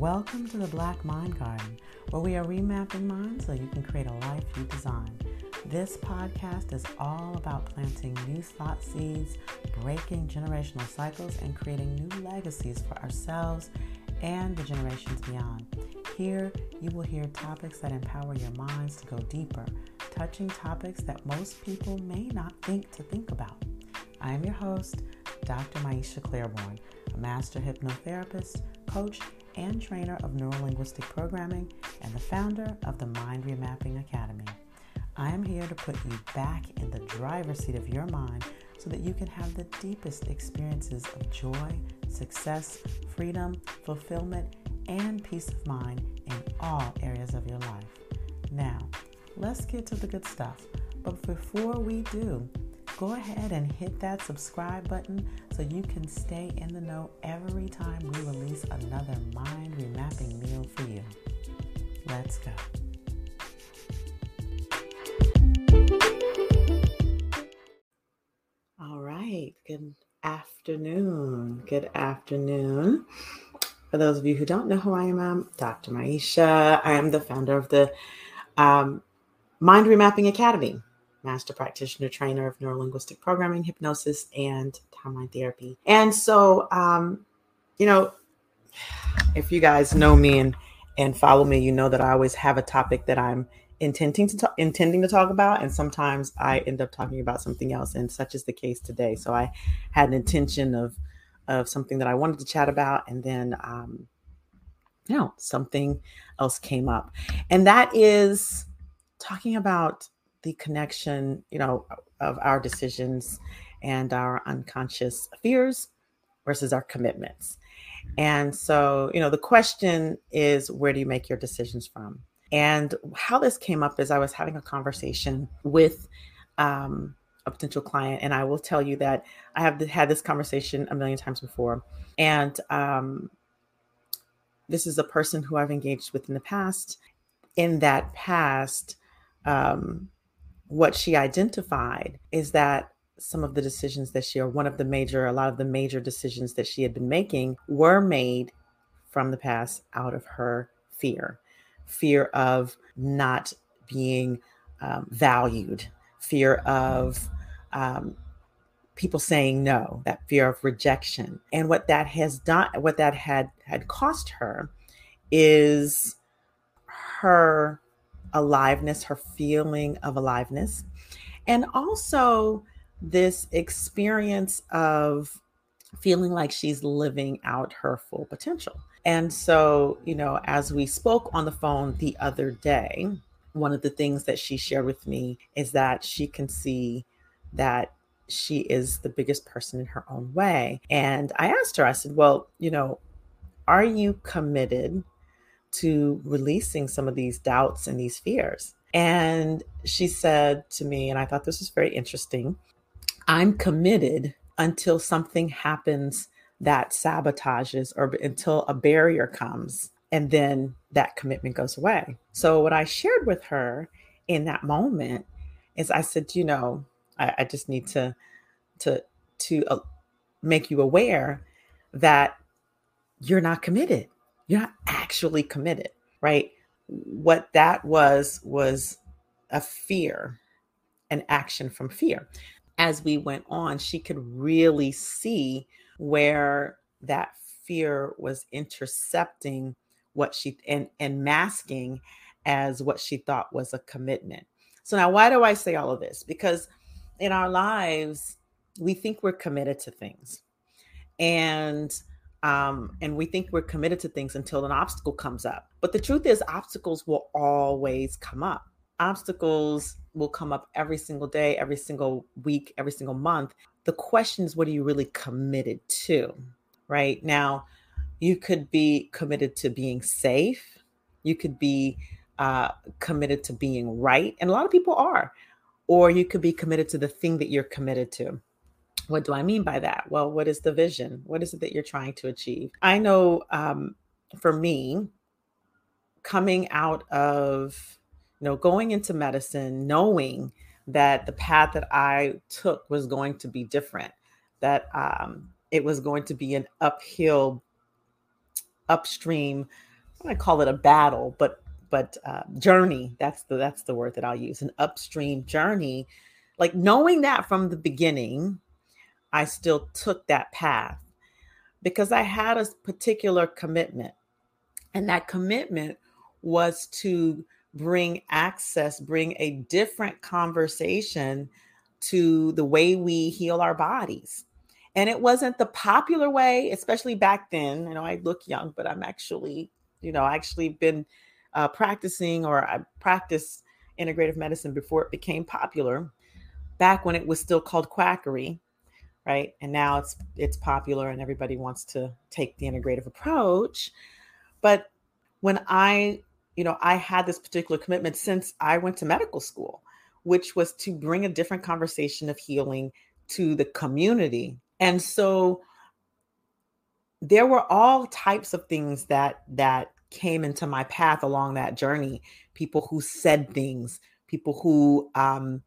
Welcome to the Black Mind Garden, where we are remapping minds so you can create a life you design. This podcast is all about planting new thought seeds, breaking generational cycles, and creating new legacies for ourselves and the generations beyond. Here, you will hear topics that empower your minds to go deeper, touching topics that most people may not think to think about. I am your host, Dr. Maiysha Clairborne, a master hypnotherapist, coach, and trainer of neurolinguistic programming, and the founder of the Mind Remapping Academy. I am here to put you back in the driver's seat of your mind so that you can have the deepest experiences of joy, success, freedom, fulfillment, and peace of mind in all areas of your life. Now, let's get to the good stuff. But before we do, go ahead and hit that subscribe button so you can stay in the know every time we release another mind remapping meal for you. Let's go. All right. Good afternoon. Good afternoon. For those of you who don't know who I am, I'm Dr. Maiysha. I am the founder of the um, Mind Remapping Academy master practitioner trainer of neurolinguistic programming, hypnosis, and timeline therapy. And so, um, you know, if you guys know me and and follow me, you know that I always have a topic that I'm intending to talk, intending to talk about, and sometimes I end up talking about something else, and such is the case today. So I had an intention of of something that I wanted to chat about, and then um, you know something else came up, and that is talking about the connection, you know, of our decisions and our unconscious fears versus our commitments. And so, you know, the question is where do you make your decisions from? And how this came up is I was having a conversation with um, a potential client, and I will tell you that I have had this conversation a million times before. And um, this is a person who I've engaged with in the past. In that past, um, what she identified is that some of the decisions that she, or one of the major, a lot of the major decisions that she had been making were made from the past out of her fear fear of not being um, valued, fear of um, people saying no, that fear of rejection. And what that has done, what that had had cost her is her aliveness, her feeling of aliveness, and also this experience of feeling like she's living out her full potential. And so, you know, as we spoke on the phone the other day, one of the things that she shared with me is that she can see that she is the biggest person in her own way. And I asked her, I said, Well, you know, are you committed to releasing some of these doubts and these fears. And she said to me, and I thought this was very interesting I'm committed until something happens that sabotages or until a barrier comes and then that commitment goes away. So, what I shared with her in that moment is I said, you know, I, I just need to, to, to uh, make you aware that you're not committed you're not actually committed, right? What that was was a fear, an action from fear. As we went on, she could really see where that fear was intercepting what she and and masking as what she thought was a commitment. So now why do I say all of this? Because in our lives we think we're committed to things. And um, and we think we're committed to things until an obstacle comes up. But the truth is, obstacles will always come up. Obstacles will come up every single day, every single week, every single month. The question is, what are you really committed to? Right now, you could be committed to being safe. You could be uh, committed to being right. And a lot of people are. Or you could be committed to the thing that you're committed to. What do I mean by that? Well, what is the vision? What is it that you're trying to achieve? I know um, for me, coming out of, you know, going into medicine, knowing that the path that I took was going to be different, that um, it was going to be an uphill, upstream I call it a battle, but but uh, journey. That's the that's the word that I'll use. An upstream journey, like knowing that from the beginning, I still took that path because I had a particular commitment, and that commitment was to bring access, bring a different conversation to the way we heal our bodies. And it wasn't the popular way, especially back then. You know, I look young, but I'm actually, you know, actually been uh, practicing or I practiced integrative medicine before it became popular, back when it was still called quackery, right? And now it's it's popular and everybody wants to take the integrative approach. But when I you know, I had this particular commitment since I went to medical school, which was to bring a different conversation of healing to the community. And so there were all types of things that that came into my path along that journey. People who said things, people who um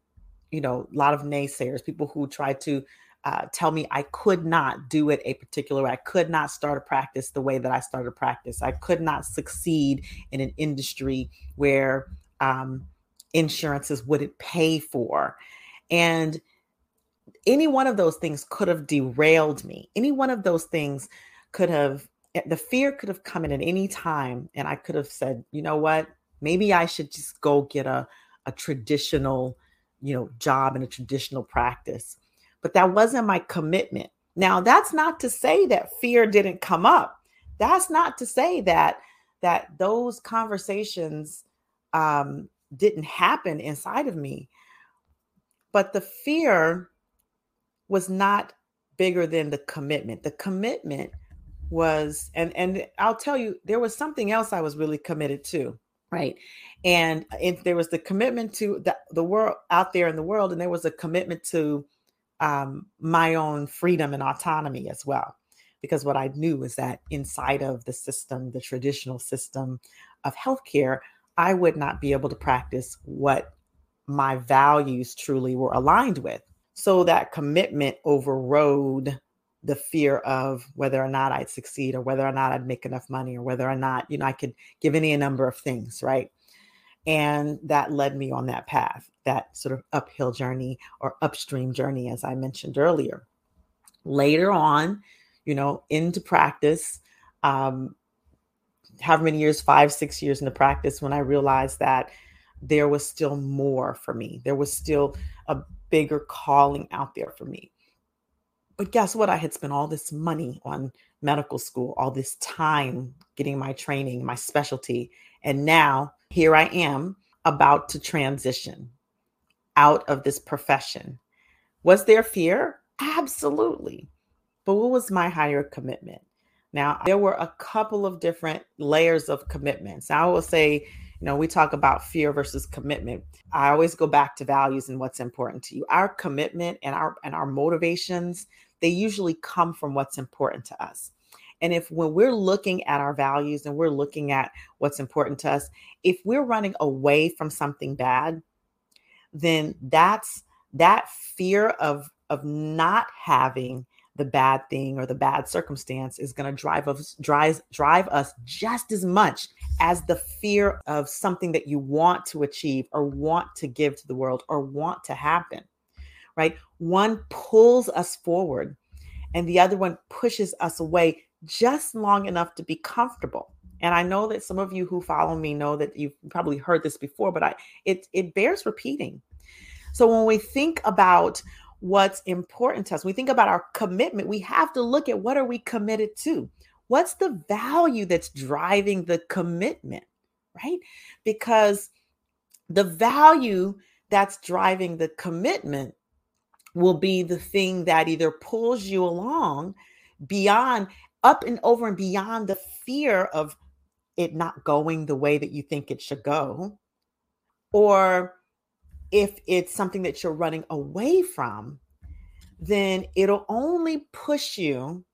you know, a lot of naysayers, people who tried to uh, tell me I could not do it a particular way. I could not start a practice the way that I started practice. I could not succeed in an industry where um, insurances wouldn't pay for. And any one of those things could have derailed me. Any one of those things could have, eh, the fear could have come in at any time. And I could have said, you know what? Maybe I should just go get a, a traditional, you know, job in a traditional practice but that wasn't my commitment. Now, that's not to say that fear didn't come up. That's not to say that that those conversations um, didn't happen inside of me. But the fear was not bigger than the commitment. The commitment was, and and I'll tell you, there was something else I was really committed to, right? And if there was the commitment to the, the world out there in the world, and there was a commitment to um, my own freedom and autonomy as well. Because what I knew was that inside of the system, the traditional system of healthcare, I would not be able to practice what my values truly were aligned with. So that commitment overrode the fear of whether or not I'd succeed or whether or not I'd make enough money or whether or not, you know, I could give any number of things, right? And that led me on that path that sort of uphill journey or upstream journey, as I mentioned earlier. Later on, you know, into practice, um, however many years, five, six years into practice, when I realized that there was still more for me, there was still a bigger calling out there for me. But guess what? I had spent all this money on medical school, all this time getting my training, my specialty. And now here I am about to transition out of this profession. Was there fear? Absolutely. But what was my higher commitment? Now, there were a couple of different layers of commitments. I will say, you know, we talk about fear versus commitment. I always go back to values and what's important to you. Our commitment and our and our motivations, they usually come from what's important to us. And if when we're looking at our values and we're looking at what's important to us, if we're running away from something bad, then that's that fear of of not having the bad thing or the bad circumstance is going to drive us drive drive us just as much as the fear of something that you want to achieve or want to give to the world or want to happen right? One pulls us forward and the other one pushes us away just long enough to be comfortable and i know that some of you who follow me know that you've probably heard this before but i it it bears repeating so when we think about what's important to us, we think about our commitment, we have to look at what are we committed to? What's the value that's driving the commitment, right? Because the value that's driving the commitment will be the thing that either pulls you along beyond up and over and beyond the fear of it not going the way that you think it should go or if it's something that you're running away from then it'll only push you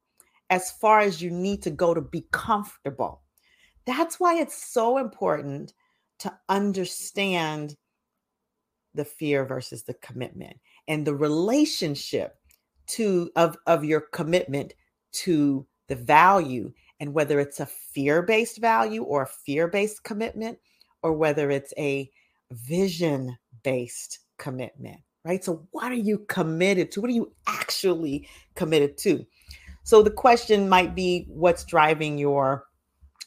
as far as you need to go to be comfortable. That's why it's so important to understand the fear versus the commitment and the relationship to of of your commitment to the value and whether it's a fear based value or a fear based commitment, or whether it's a vision based commitment, right? So, what are you committed to? What are you actually committed to? So, the question might be what's driving your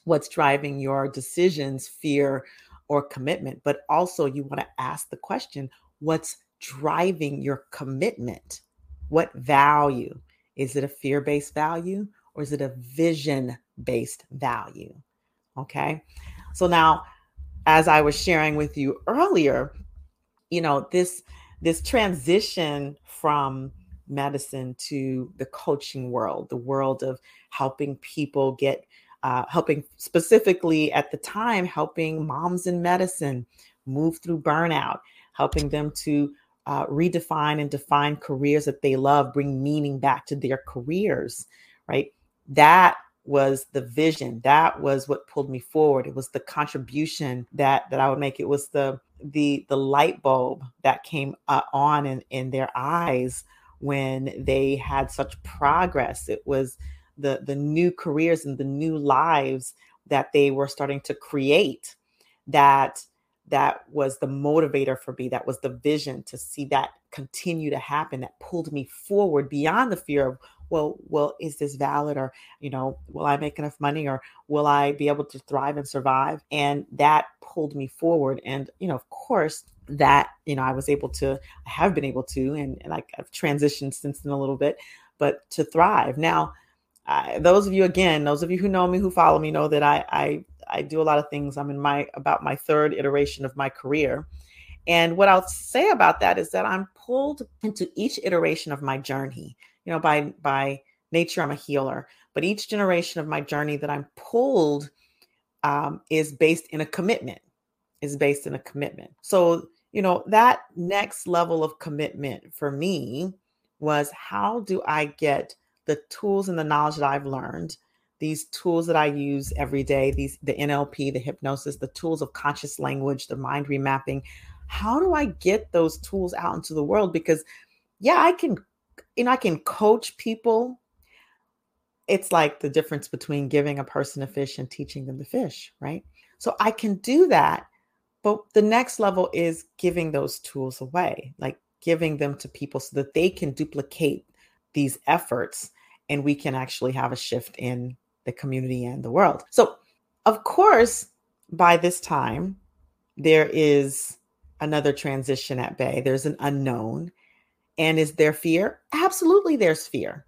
what's driving your decisions, fear or commitment, but also you want to ask the question what's driving your commitment? What value? Is it a fear based value or is it a vision based value? Okay. So now, as I was sharing with you earlier, you know, this this transition from medicine to the coaching world, the world of helping people get uh, helping specifically at the time, helping moms in medicine move through burnout, helping them to uh, redefine and define careers that they love, bring meaning back to their careers, right? That was the vision. That was what pulled me forward. It was the contribution that that I would make. It was the the the light bulb that came uh, on in in their eyes when they had such progress. It was the the new careers and the new lives that they were starting to create that that was the motivator for me that was the vision to see that continue to happen that pulled me forward beyond the fear of well well is this valid or you know will i make enough money or will i be able to thrive and survive and that pulled me forward and you know of course that you know i was able to i have been able to and, and like i've transitioned since then a little bit but to thrive now those of you again, those of you who know me, who follow me, know that I, I I do a lot of things. I'm in my about my third iteration of my career, and what I'll say about that is that I'm pulled into each iteration of my journey. You know, by by nature, I'm a healer, but each generation of my journey that I'm pulled um, is based in a commitment. Is based in a commitment. So you know that next level of commitment for me was how do I get the tools and the knowledge that I've learned, these tools that I use every day, these the NLP, the hypnosis, the tools of conscious language, the mind remapping, how do I get those tools out into the world? Because yeah, I can, you know, I can coach people. It's like the difference between giving a person a fish and teaching them to fish, right? So I can do that. But the next level is giving those tools away, like giving them to people so that they can duplicate these efforts and we can actually have a shift in the community and the world. So, of course, by this time, there is another transition at bay. There's an unknown. And is there fear? Absolutely, there's fear.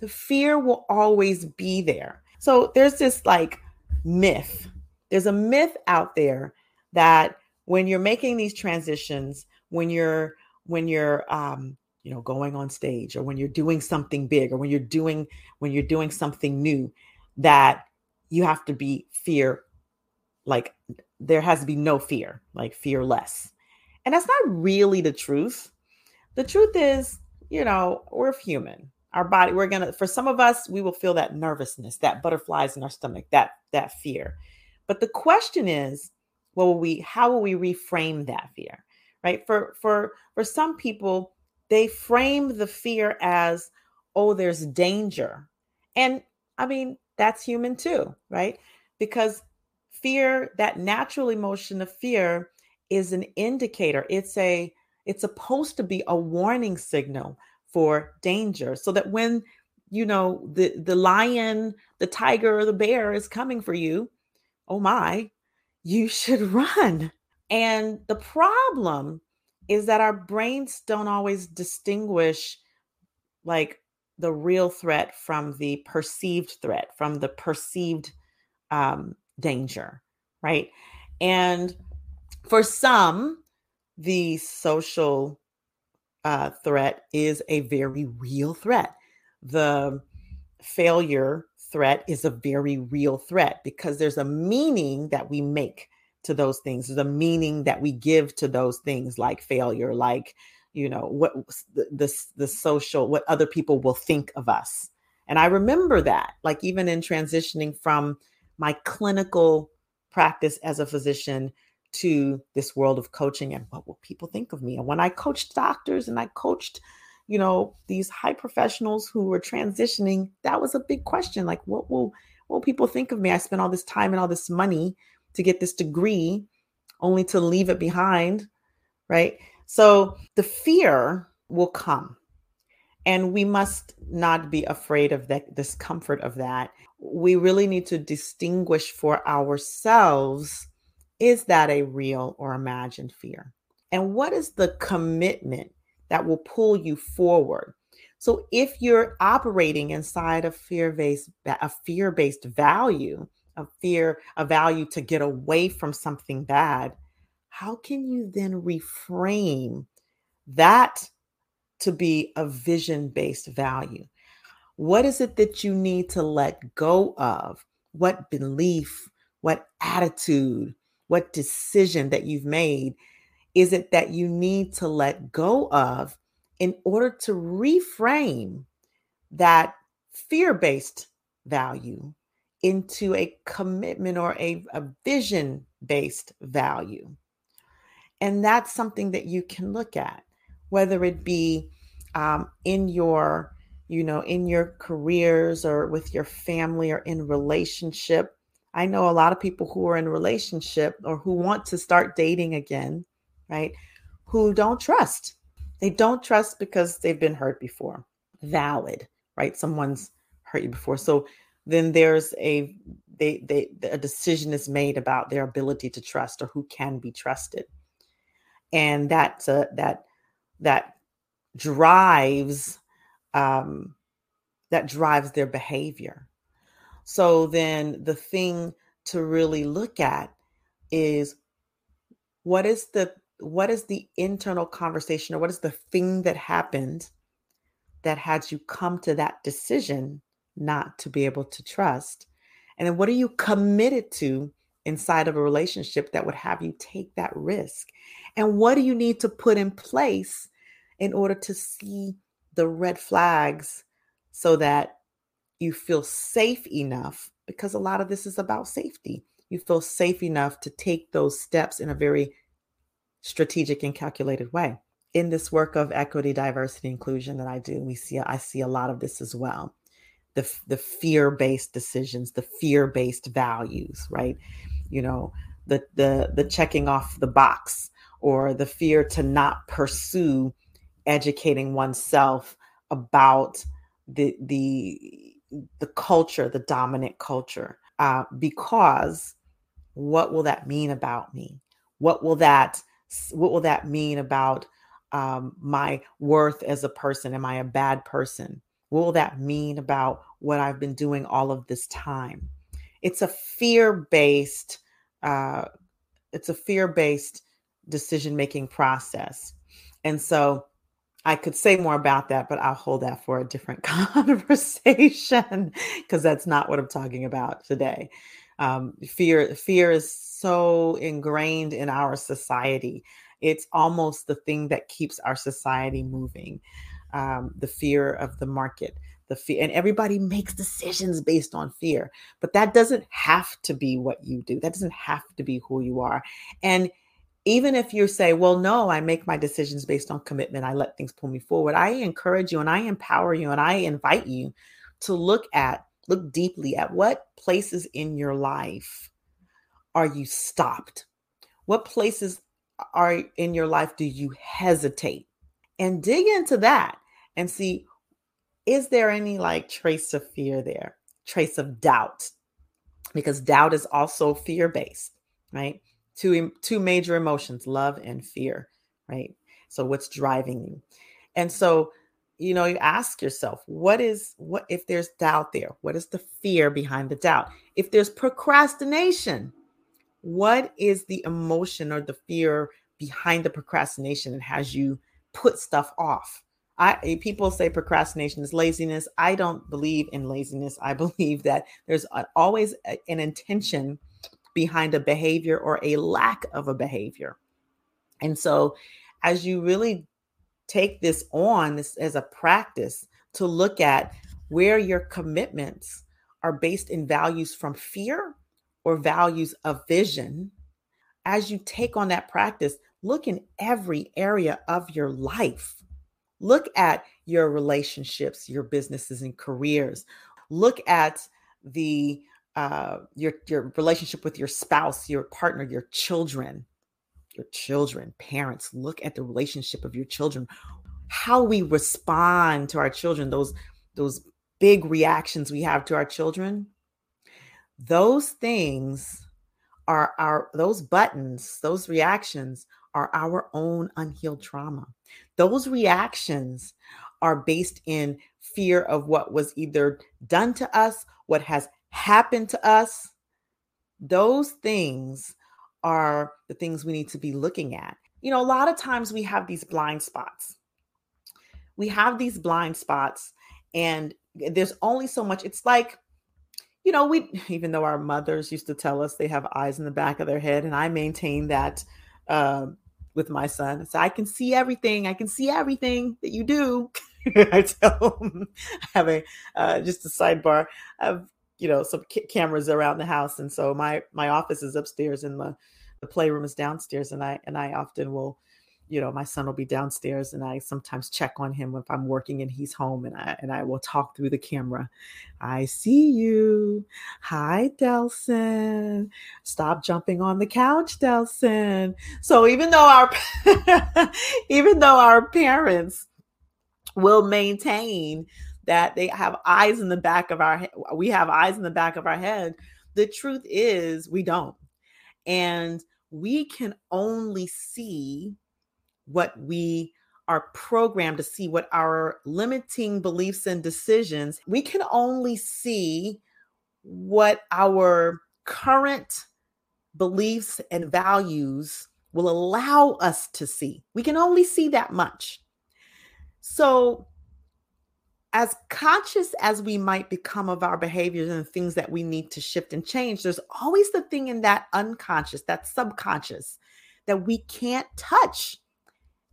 The fear will always be there. So, there's this like myth. There's a myth out there that when you're making these transitions, when you're when you're um, you know going on stage or when you're doing something big or when you're doing when you're doing something new that you have to be fear like there has to be no fear like fearless and that's not really the truth the truth is you know we're human our body we're gonna for some of us we will feel that nervousness that butterflies in our stomach that that fear but the question is well will we how will we reframe that fear right for for for some people they frame the fear as, oh, there's danger. And I mean, that's human too, right? Because fear, that natural emotion of fear, is an indicator. It's a it's supposed to be a warning signal for danger so that when you know the the lion the tiger or the bear is coming for you oh my you should run and the problem is that our brains don't always distinguish like the real threat from the perceived threat, from the perceived um, danger, right? And for some, the social uh, threat is a very real threat. The failure threat is a very real threat because there's a meaning that we make to those things the meaning that we give to those things like failure like you know what the, the the social what other people will think of us and i remember that like even in transitioning from my clinical practice as a physician to this world of coaching and what will people think of me and when i coached doctors and i coached you know these high professionals who were transitioning that was a big question like what will Well, people think of me. I spent all this time and all this money to get this degree only to leave it behind, right? So the fear will come. And we must not be afraid of that discomfort of that. We really need to distinguish for ourselves is that a real or imagined fear? And what is the commitment that will pull you forward? So if you're operating inside a fear-based a fear-based value, a fear, a value to get away from something bad, how can you then reframe that to be a vision-based value? What is it that you need to let go of? What belief, what attitude, what decision that you've made is it that you need to let go of in order to reframe that fear based value into a commitment or a, a vision based value? And that's something that you can look at, whether it be um, in your you know in your careers or with your family or in relationship I know a lot of people who are in a relationship or who want to start dating again, right? Who don't trust. They don't trust because they've been hurt before. Valid, right? Someone's hurt you before. So then there's a they they a decision is made about their ability to trust or who can be trusted. And that's a, that that drives um that drives their behavior so then the thing to really look at is what is the what is the internal conversation or what is the thing that happened that had you come to that decision not to be able to trust? And then what are you committed to inside of a relationship that would have you take that risk? And what do you need to put in place in order to see the red flags so that you feel safe enough because a lot of this is about safety. You feel safe enough to take those steps in a very strategic and calculated way. In this work of equity, diversity, inclusion that I do, we see I see a lot of this as well. The, the fear-based decisions, the fear-based values, right? You know, the the the checking off the box or the fear to not pursue educating oneself about the the the culture, the dominant culture, uh, because what will that mean about me? What will that what will that mean about um, my worth as a person? Am I a bad person? What will that mean about what I've been doing all of this time? It's a fear based. Uh, it's a fear based decision making process, and so I could say more about that, but I'll hold that for a different conversation because that's not what I'm talking about today. Um, fear, fear is so ingrained in our society. It's almost the thing that keeps our society moving. Um, the fear of the market, the fear, and everybody makes decisions based on fear. But that doesn't have to be what you do. That doesn't have to be who you are. And even if you say, well, no, I make my decisions based on commitment, I let things pull me forward, I encourage you and I empower you and I invite you to look at, look deeply at what places in your life are you stopped? What places are in your life do you hesitate? And dig into that and see is there any like trace of fear there, trace of doubt? Because doubt is also fear based, right? Two two major emotions love and fear right so what's driving you and so you know you ask yourself what is what if there's doubt there what is the fear behind the doubt if there's procrastination what is the emotion or the fear behind the procrastination that has you put stuff off I people say procrastination is laziness. I don't believe in laziness. I believe that there's always an intention behind a behavior or a lack of a behavior. And so, as you really take this on this as a practice to look at where your commitments are based in values from fear or values of vision, as you take on that practice, look in every area of your life. Look at your relationships, your businesses, and careers. Look at the uh, your your relationship with your spouse, your partner, your children, your children, parents. Look at the relationship of your children. How we respond to our children, those those big reactions we have to our children, those things are our those buttons, those reactions are our own unhealed trauma. Those reactions are based in fear of what was either done to us, what has happened to us. Those things are the things we need to be looking at. You know, a lot of times we have these blind spots. We have these blind spots, and there's only so much. It's like, you know, we, even though our mothers used to tell us they have eyes in the back of their head, and I maintain that uh, with my son. So I can see everything. I can see everything that you do. I tell him, I have a, uh, just a sidebar. I have you know some c- cameras around the house and so my my office is upstairs and the the playroom is downstairs and i and i often will you know my son will be downstairs and i sometimes check on him if i'm working and he's home and i and i will talk through the camera. I see you. Hi delson. Stop jumping on the couch delson. So even though our even though our parents will maintain that they have eyes in the back of our. We have eyes in the back of our head. The truth is, we don't. And we can only see what we are programmed to see, what our limiting beliefs and decisions, we can only see what our current beliefs and values will allow us to see. We can only see that much. So, as conscious as we might become of our behaviors and things that we need to shift and change, there's always the thing in that unconscious, that subconscious that we can't touch.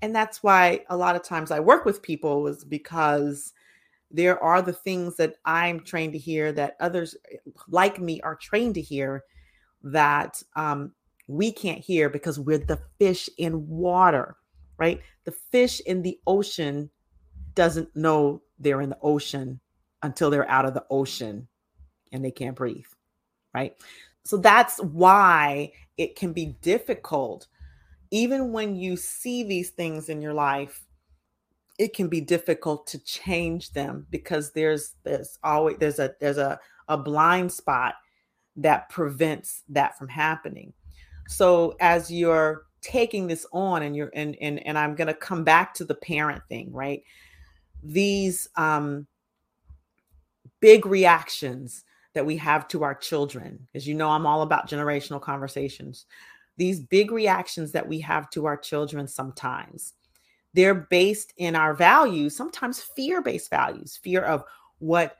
And that's why a lot of times I work with people is because there are the things that I'm trained to hear that others like me are trained to hear that um, we can't hear because we're the fish in water, right? The fish in the ocean doesn't know they're in the ocean until they're out of the ocean and they can't breathe, right? So that's why it can be difficult. Even when you see these things in your life it can be difficult to change them because there's there's always there's a there's a, a blind spot that prevents that from happening. So as you're taking this on and you're and and, and i'm to come back to the parent thing right these um, big reactions that we have to our children, as you know, I'm all about generational conversations. These big reactions that we have to our children sometimes, they're based in our values, sometimes fear-based values, fear of what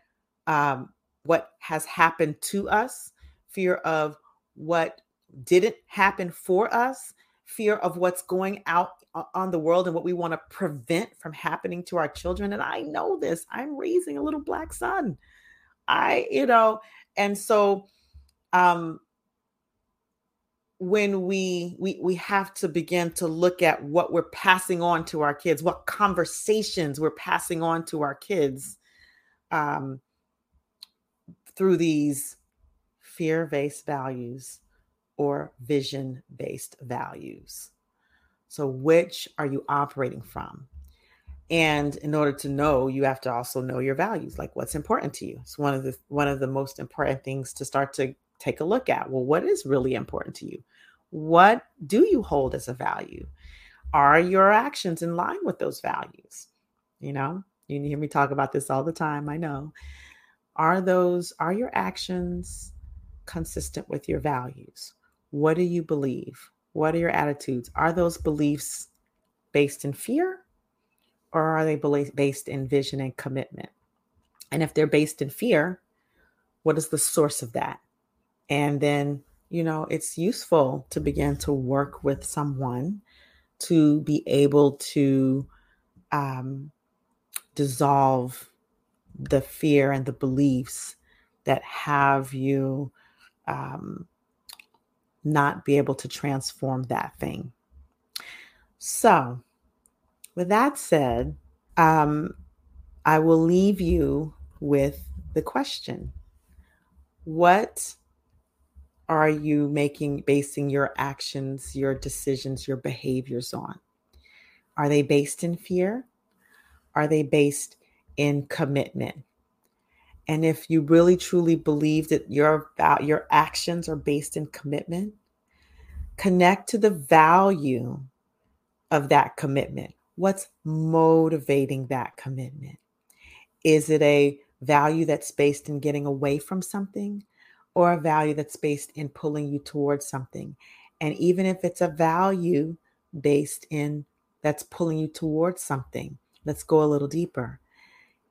um, what has happened to us, fear of what didn't happen for us, fear of what's going out on the world and what we want to prevent from happening to our children. And I know this. I'm raising a little black son. I, you know, and so um when we we we have to begin to look at what we're passing on to our kids, what conversations we're passing on to our kids um through these fear-based values or vision-based values. So, which are you operating from? And in order to know, you have to also know your values, like what's important to you. It's one of the one of the most important things to start to take a look at. Well, what is really important to you? What do you hold as a value? Are your actions in line with those values? You know, you hear me talk about this all the time. I know. Are those are your actions consistent with your values? What do you believe? What are your attitudes? Are those beliefs based in fear or are they based in vision and commitment? And if they're based in fear, what is the source of that? And then, you know, it's useful to begin to work with someone to be able to um, dissolve the fear and the beliefs that have you um, not be able to transform that thing. So, with that said, um, I will leave you with the question What are you making, basing your actions, your decisions, your behaviors on? Are they based in fear? Are they based in commitment? And if you really truly believe that your your actions are based in commitment, connect to the value of that commitment. What's motivating that commitment? Is it a value that's based in getting away from something or a value that's based in pulling you towards something? And even if it's a value based in that's pulling you towards something, let's go a little deeper.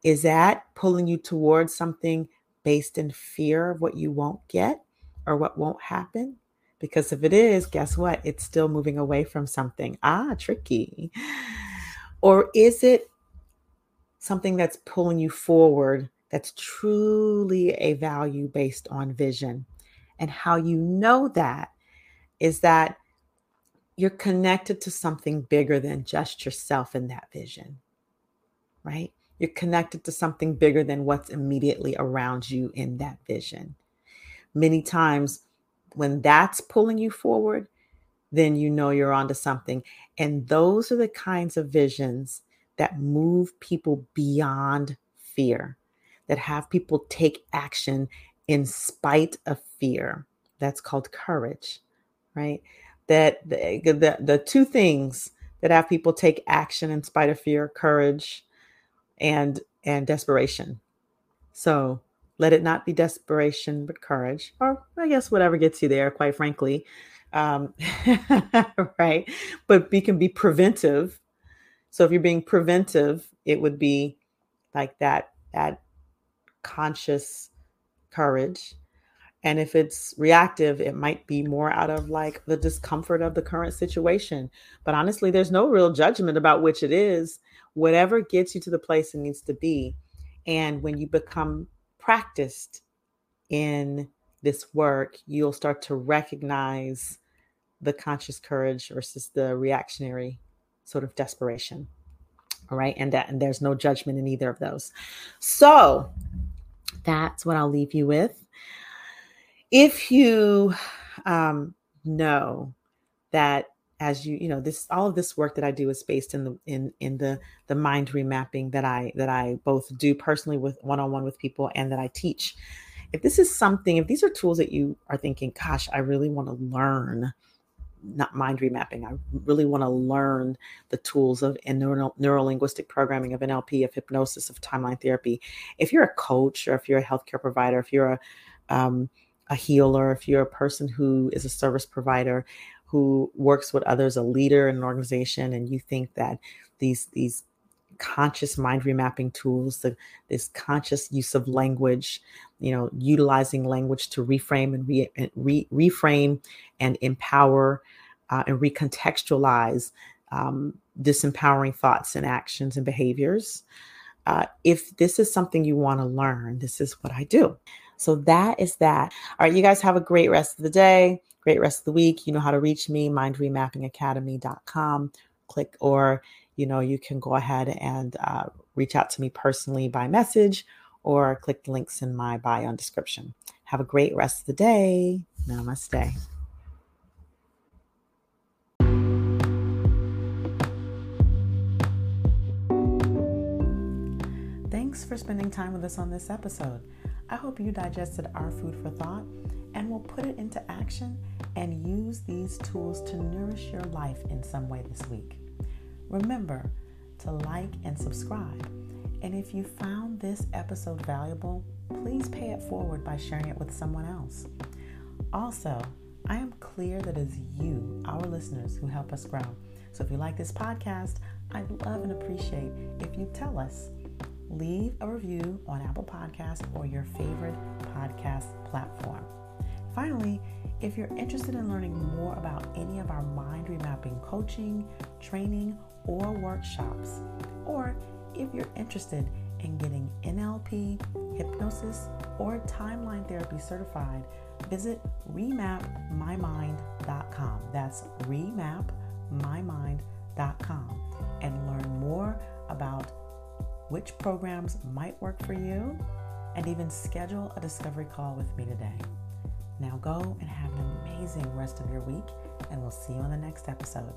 Is that pulling you towards something based in fear of what you won't get or what won't happen? Because if it is, guess what? It's still moving away from something. Ah, tricky. Or is it something that's pulling you forward that's truly a value based on vision? And how you know that is that you're connected to something bigger than just yourself in that vision, right? You're connected to something bigger than what's immediately around you in that vision. Many times, when that's pulling you forward, then you know you're onto something. And those are the kinds of visions that move people beyond fear, that have people take action in spite of fear. That's called courage, right? That the, the, the two things that have people take action in spite of fear, courage and and desperation. So let it not be desperation, but courage, or I guess whatever gets you there, quite frankly. Um, right. But we can be preventive. So if you're being preventive, it would be like that, that conscious courage. And if it's reactive, it might be more out of like the discomfort of the current situation. But honestly, there's no real judgment about which it is. Whatever gets you to the place it needs to be. And when you become practiced in this work, you'll start to recognize the conscious courage versus the reactionary sort of desperation. All right. And that, and there's no judgment in either of those. So that's what I'll leave you with. If you um, know that as you you know this all of this work that i do is based in the in in the the mind remapping that i that i both do personally with one-on-one with people and that i teach if this is something if these are tools that you are thinking gosh i really want to learn not mind remapping. I really want to learn the tools of neuro, neuro linguistic programming, of NLP, of hypnosis, of timeline therapy. If you're a coach or if you're a healthcare provider, if you're a um, a healer, if you're a person who is a service provider who works with others, a leader in an organization, and you think that these these conscious mind remapping tools, the, this conscious use of language, you know, utilizing language to reframe and re, re, reframe and empower uh, and recontextualize um, disempowering thoughts and actions and behaviors. Uh, if this is something you want to learn, this is what I do. So that is that. All right, you guys have a great rest of the day, great rest of the week. You know how to reach me, mindremappingacademy.com. Click or you know, you can go ahead and uh, reach out to me personally by message or click the links in my bio and description. Have a great rest of the day. Namaste. Thanks for spending time with us on this episode. I hope you digested our food for thought and will put it into action and use these tools to nourish your life in some way this week. Remember to like and subscribe. And if you found this episode valuable, please pay it forward by sharing it with someone else. Also, I am clear that it's you, our listeners, who help us grow. So if you like this podcast, I'd love and appreciate if you tell us. Leave a review on Apple Podcasts or your favorite podcast platform. Finally, if you're interested in learning more about any of our mind remapping coaching, training, or workshops, or if you're interested in getting NLP, hypnosis, or timeline therapy certified, visit remapmymind.com. That's remapmymind.com and learn more about which programs might work for you and even schedule a discovery call with me today. Now go and have an amazing rest of your week, and we'll see you on the next episode.